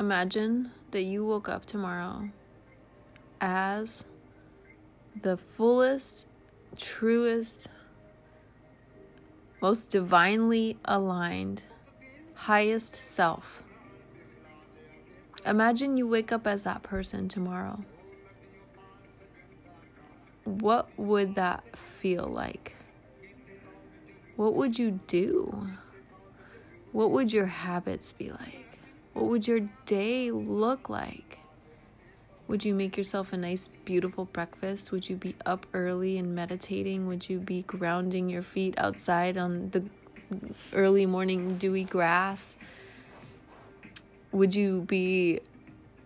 Imagine that you woke up tomorrow as the fullest, truest, most divinely aligned, highest self. Imagine you wake up as that person tomorrow. What would that feel like? What would you do? What would your habits be like? What would your day look like? Would you make yourself a nice, beautiful breakfast? Would you be up early and meditating? Would you be grounding your feet outside on the early morning dewy grass? Would you be,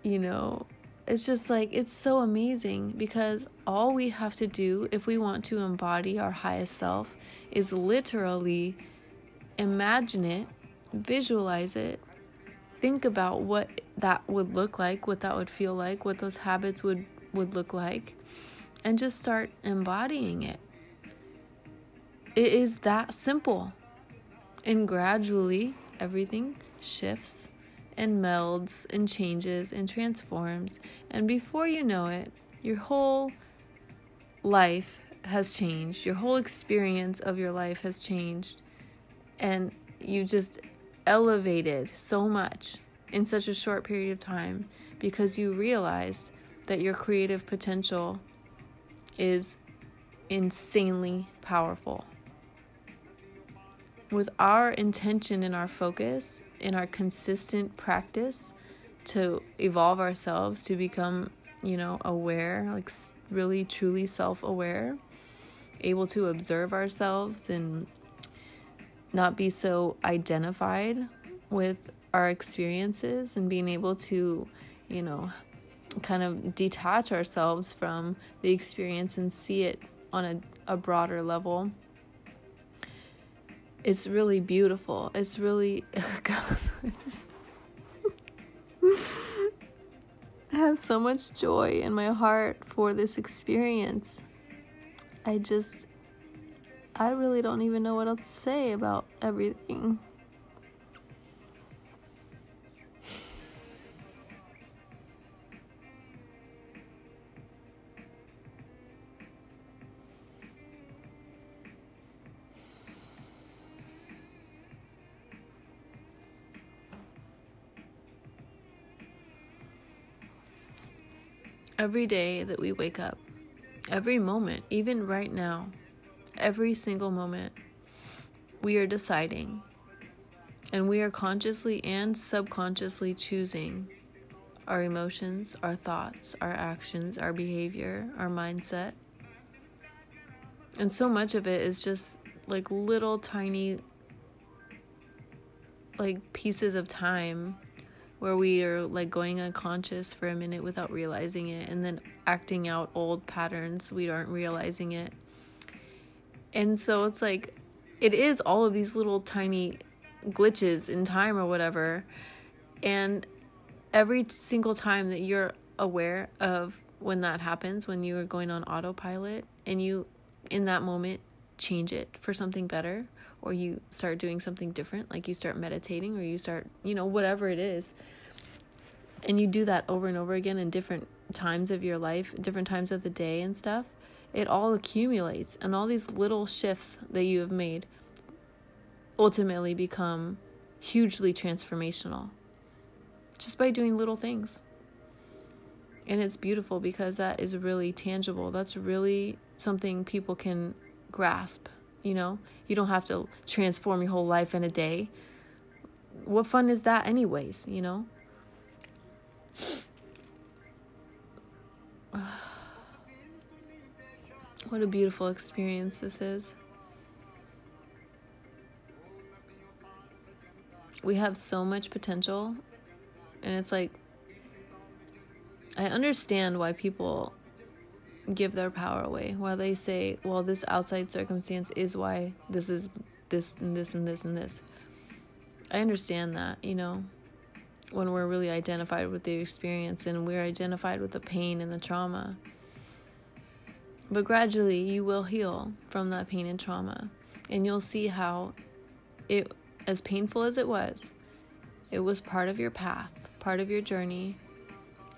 you know, it's just like, it's so amazing because all we have to do if we want to embody our highest self is literally imagine it, visualize it, think about what that would look like, what that would feel like, what those habits would would look like, and just start embodying it. It is that simple. And gradually everything shifts and melds and changes and transforms and before you know it, your whole life has changed. Your whole experience of your life has changed. And you just elevated so much in such a short period of time because you realized that your creative potential is insanely powerful. With our intention and our focus, in our consistent practice to evolve ourselves to become, you know, aware, like really truly self aware, able to observe ourselves and not be so identified with our experiences and being able to, you know, kind of detach ourselves from the experience and see it on a, a broader level. It's really beautiful. It's really, I have so much joy in my heart for this experience. I just I really don't even know what else to say about everything. Every day that we wake up, every moment, even right now, every single moment, we are deciding and we are consciously and subconsciously choosing our emotions, our thoughts, our actions, our behavior, our mindset. And so much of it is just like little tiny like pieces of time where we are like going unconscious for a minute without realizing it and then acting out old patterns we aren't realizing it and so it's like, it is all of these little tiny glitches in time or whatever. And every single time that you're aware of when that happens, when you are going on autopilot and you, in that moment, change it for something better, or you start doing something different, like you start meditating or you start, you know, whatever it is. And you do that over and over again in different times of your life, different times of the day and stuff it all accumulates and all these little shifts that you have made ultimately become hugely transformational just by doing little things. And it's beautiful because that is really tangible. That's really something people can grasp, you know? You don't have to transform your whole life in a day. What fun is that anyways, you know? What a beautiful experience this is. We have so much potential, and it's like, I understand why people give their power away, why they say, well, this outside circumstance is why this is this and this and this and this. I understand that, you know, when we're really identified with the experience and we're identified with the pain and the trauma. But gradually, you will heal from that pain and trauma. And you'll see how it, as painful as it was, It was part of your path, part of your journey,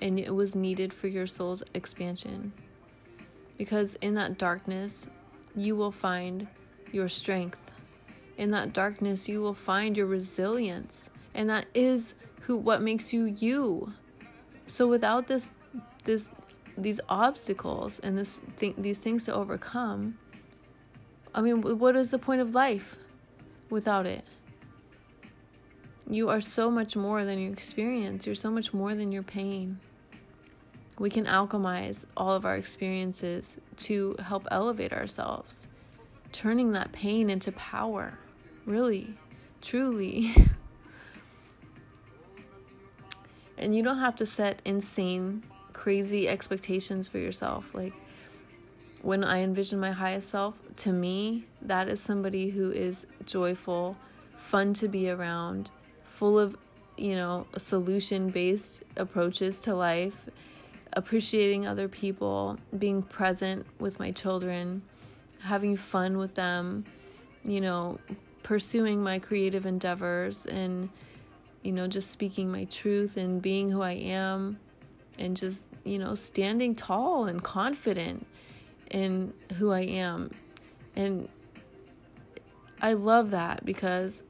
and it was needed for your soul's expansion. Because in that darkness, you will find your strength. In that darkness, you will find your resilience. And that is who what makes you you. So without this this these obstacles and this thing, these things to overcome, I mean, what is the point of life without it? You are so much more than your experience. You're so much more than your pain. We can alchemize all of our experiences to help elevate ourselves, turning that pain into power. Really, truly. and you don't have to set insane, crazy expectations for yourself. Like, when I envision my highest self, to me, that is somebody who is joyful, fun to be around, full of, you know, solution based approaches to life, appreciating other people, being present with my children, having fun with them, you know, pursuing my creative endeavors and, you know, just speaking my truth and being who I am and just, you know, standing tall and confident in who I am. And I love that because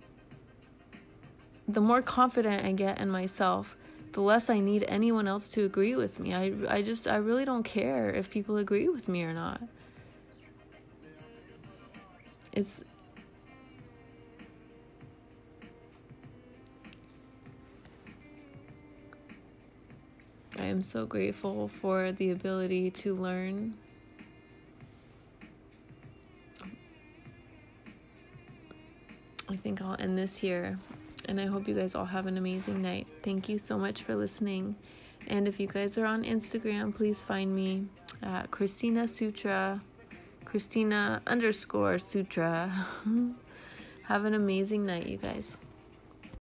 the more confident I get in myself, the less I need anyone else to agree with me. I, I just, I really don't care if people agree with me or not. It's, I am so grateful for the ability to learn I think I'll end this here. And I hope you guys all have an amazing night. Thank you so much for listening. And if you guys are on Instagram, please find me at Christina Sutra, Christina underscore Sutra. have an amazing night, you guys.